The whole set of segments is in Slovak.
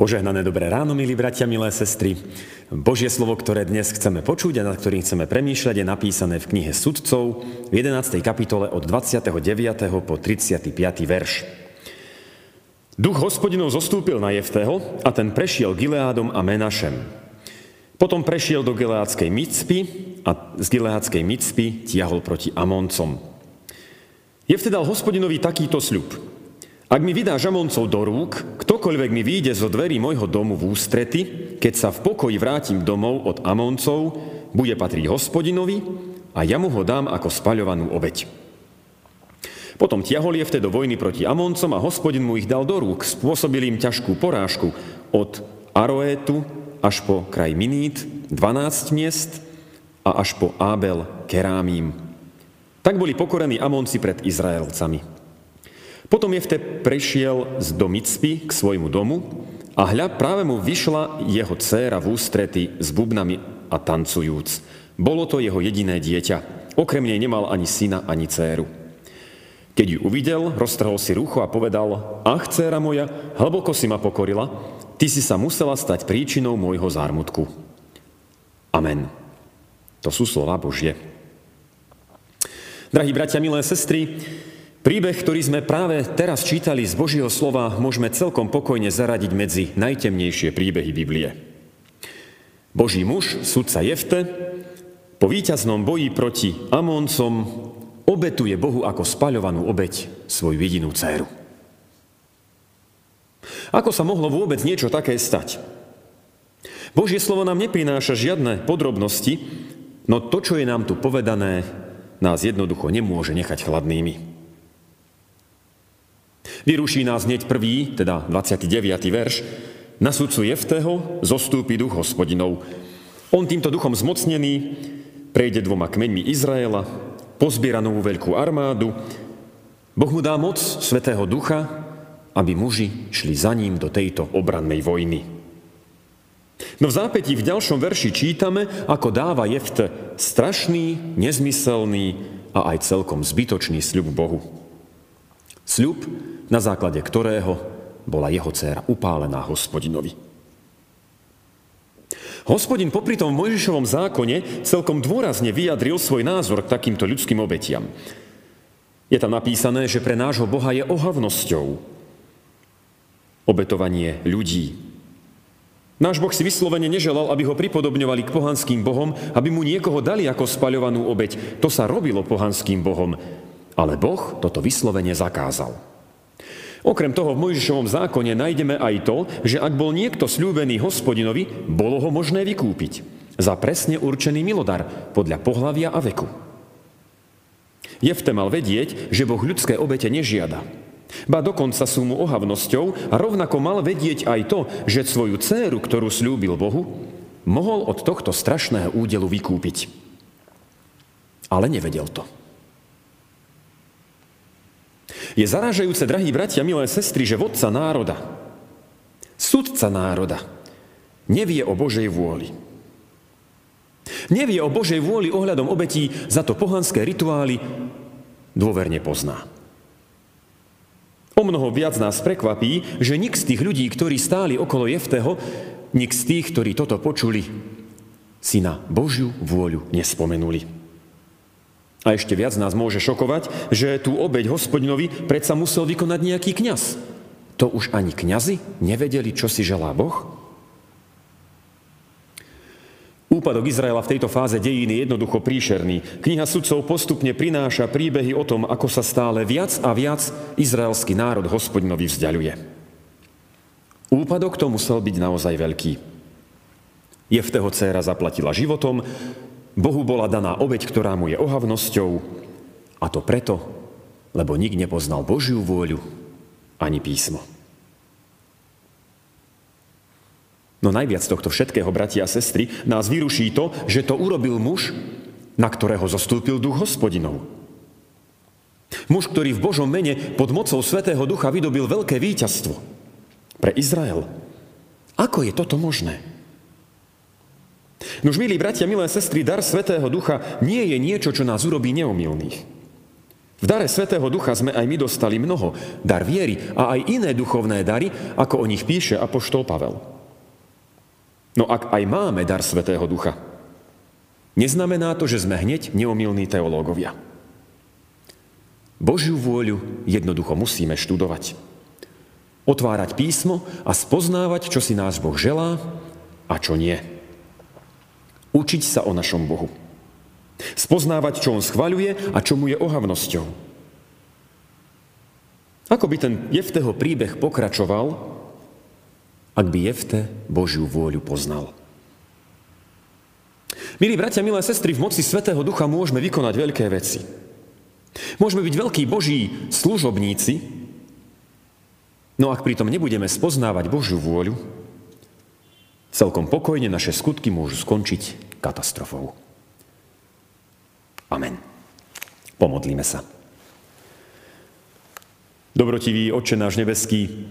Požehnané dobré ráno, milí bratia, milé sestry. Božie slovo, ktoré dnes chceme počuť a nad ktorým chceme premýšľať, je napísané v knihe Sudcov v 11. kapitole od 29. po 35. verš. Duch hospodinov zostúpil na Jeftého a ten prešiel Gileádom a Menašem. Potom prešiel do Gileádskej Micpy a z Gileádskej Micpy tiahol proti Amoncom. Jefte dal hospodinovi takýto sľub. Ak mi vydá žamoncov do rúk, ktokoľvek mi vyjde zo dverí môjho domu v ústrety, keď sa v pokoji vrátim domov od Amoncov, bude patriť hospodinovi a ja mu ho dám ako spaľovanú obeď. Potom tiahol je vtedy do vojny proti Amoncom a hospodin mu ich dal do rúk, spôsobil im ťažkú porážku od Aroétu až po kraj Minít, 12 miest a až po Ábel Kerámím. Tak boli pokorení Amonci pred Izraelcami. Potom Jefte prešiel z Domicpy k svojmu domu a hľa práve mu vyšla jeho dcéra v ústrety s bubnami a tancujúc. Bolo to jeho jediné dieťa. Okrem nej nemal ani syna, ani dcéru. Keď ju uvidel, roztrhol si rucho a povedal, ach, dcéra moja, hlboko si ma pokorila, ty si sa musela stať príčinou môjho zármutku. Amen. To sú slova Božie. Drahí bratia, milé sestry, Príbeh, ktorý sme práve teraz čítali z Božieho slova, môžeme celkom pokojne zaradiť medzi najtemnejšie príbehy Biblie. Boží muž, sudca Jefte, po víťaznom boji proti Amoncom obetuje Bohu ako spaľovanú obeď svoju jedinú dceru. Ako sa mohlo vôbec niečo také stať? Božie slovo nám neprináša žiadne podrobnosti, no to, čo je nám tu povedané, nás jednoducho nemôže nechať chladnými. Vyruší nás hneď prvý, teda 29. verš. Na sudcu Jefteho zostúpi duch hospodinov. On týmto duchom zmocnený prejde dvoma kmeňmi Izraela, pozbiera novú veľkú armádu. Boh mu dá moc Svetého Ducha, aby muži šli za ním do tejto obrannej vojny. No v zápätí v ďalšom verši čítame, ako dáva Jefte strašný, nezmyselný a aj celkom zbytočný sľub Bohu. Sľub, na základe ktorého bola jeho dcéra upálená hospodinovi. Hospodin popri tom v Mojžišovom zákone celkom dôrazne vyjadril svoj názor k takýmto ľudským obetiam. Je tam napísané, že pre nášho Boha je ohavnosťou obetovanie ľudí. Náš Boh si vyslovene neželal, aby ho pripodobňovali k pohanským bohom, aby mu niekoho dali ako spaľovanú obeť. To sa robilo pohanským bohom. Ale Boh toto vyslovene zakázal. Okrem toho v Mojžišovom zákone nájdeme aj to, že ak bol niekto slúbený hospodinovi, bolo ho možné vykúpiť za presne určený milodar podľa pohlavia a veku. Jefte mal vedieť, že Boh ľudské obete nežiada. Ba dokonca sú mu ohavnosťou a rovnako mal vedieť aj to, že svoju dceru, ktorú slúbil Bohu, mohol od tohto strašného údelu vykúpiť. Ale nevedel to. Je zarážajúce, drahí bratia, milé sestry, že vodca národa, sudca národa, nevie o Božej vôli. Nevie o Božej vôli ohľadom obetí, za to pohanské rituály dôverne pozná. O mnoho viac nás prekvapí, že nik z tých ľudí, ktorí stáli okolo Jefteho, nik z tých, ktorí toto počuli, si na Božiu vôľu nespomenuli. A ešte viac nás môže šokovať, že tú obeď hospodinovi predsa musel vykonať nejaký kňaz. To už ani kňazi nevedeli, čo si želá Boh? Úpadok Izraela v tejto fáze dejín je jednoducho príšerný. Kniha sudcov postupne prináša príbehy o tom, ako sa stále viac a viac izraelský národ hospodinovi vzdialuje. Úpadok to musel byť naozaj veľký. Jefteho dcéra zaplatila životom, Bohu bola daná obeď, ktorá mu je ohavnosťou a to preto, lebo nik nepoznal Božiu vôľu ani písmo. No najviac tohto všetkého, bratia a sestry, nás vyruší to, že to urobil muž, na ktorého zostúpil duch hospodinov. Muž, ktorý v Božom mene pod mocou Svetého Ducha vydobil veľké víťazstvo pre Izrael. Ako je toto možné? Nož, milí bratia, milé sestry, dar Svetého Ducha nie je niečo, čo nás urobí neomilných. V dare Svetého Ducha sme aj my dostali mnoho, dar viery a aj iné duchovné dary, ako o nich píše apoštol Pavel. No ak aj máme dar Svetého Ducha, neznamená to, že sme hneď neomilní teológovia. Božiu vôľu jednoducho musíme študovať. Otvárať písmo a spoznávať, čo si náš Boh želá a čo nie. Učiť sa o našom Bohu. Spoznávať, čo on schvaľuje a čo mu je ohavnosťou. Ako by ten Jefteho príbeh pokračoval, ak by Jefte Božiu vôľu poznal. Milí bratia, milé sestry, v moci Svetého Ducha môžeme vykonať veľké veci. Môžeme byť veľkí Boží služobníci, no ak pritom nebudeme spoznávať Božiu vôľu, celkom pokojne naše skutky môžu skončiť katastrofou. Amen. Pomodlíme sa. Dobrotivý Otče náš nebeský,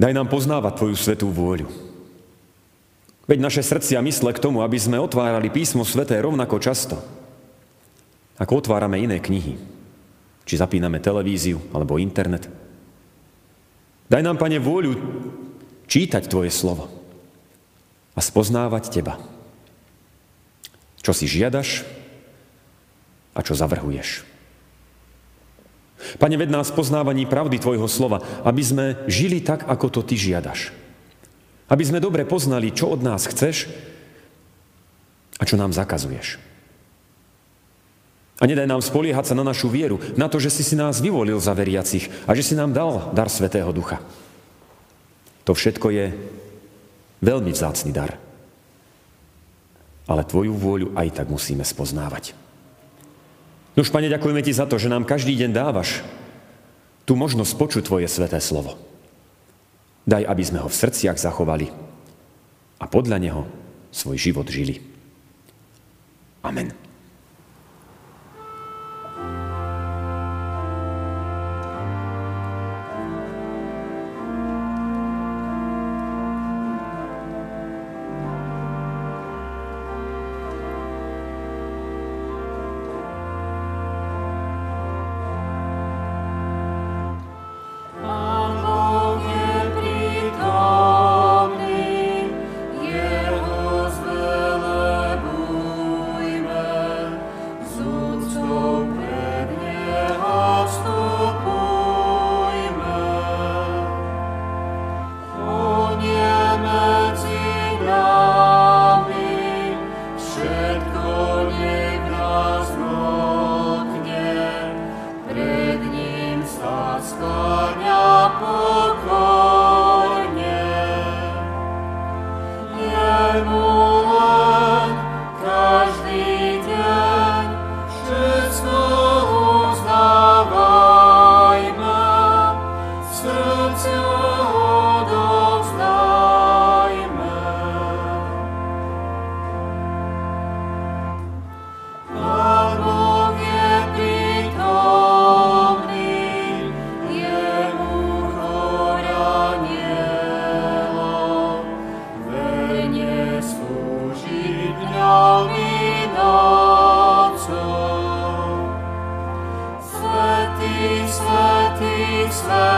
daj nám poznávať Tvoju svetú vôľu. Veď naše srdcia mysle k tomu, aby sme otvárali písmo sveté rovnako často, ako otvárame iné knihy, či zapíname televíziu alebo internet. Daj nám, Pane, vôľu čítať Tvoje slovo a spoznávať Teba. Čo si žiadaš, a čo zavrhuješ. Pane, ved nás poznávaní pravdy Tvojho slova, aby sme žili tak, ako to Ty žiadaš. Aby sme dobre poznali, čo od nás chceš a čo nám zakazuješ. A nedaj nám spoliehať sa na našu vieru, na to, že si si nás vyvolil za veriacich a že si nám dal dar Svetého Ducha. To všetko je veľmi vzácný dar. Ale Tvoju vôľu aj tak musíme spoznávať. Nož, Pane, ďakujeme Ti za to, že nám každý deň dávaš tú možnosť počuť Tvoje sveté slovo. Daj, aby sme ho v srdciach zachovali a podľa neho svoj život žili. Amen. Christmas.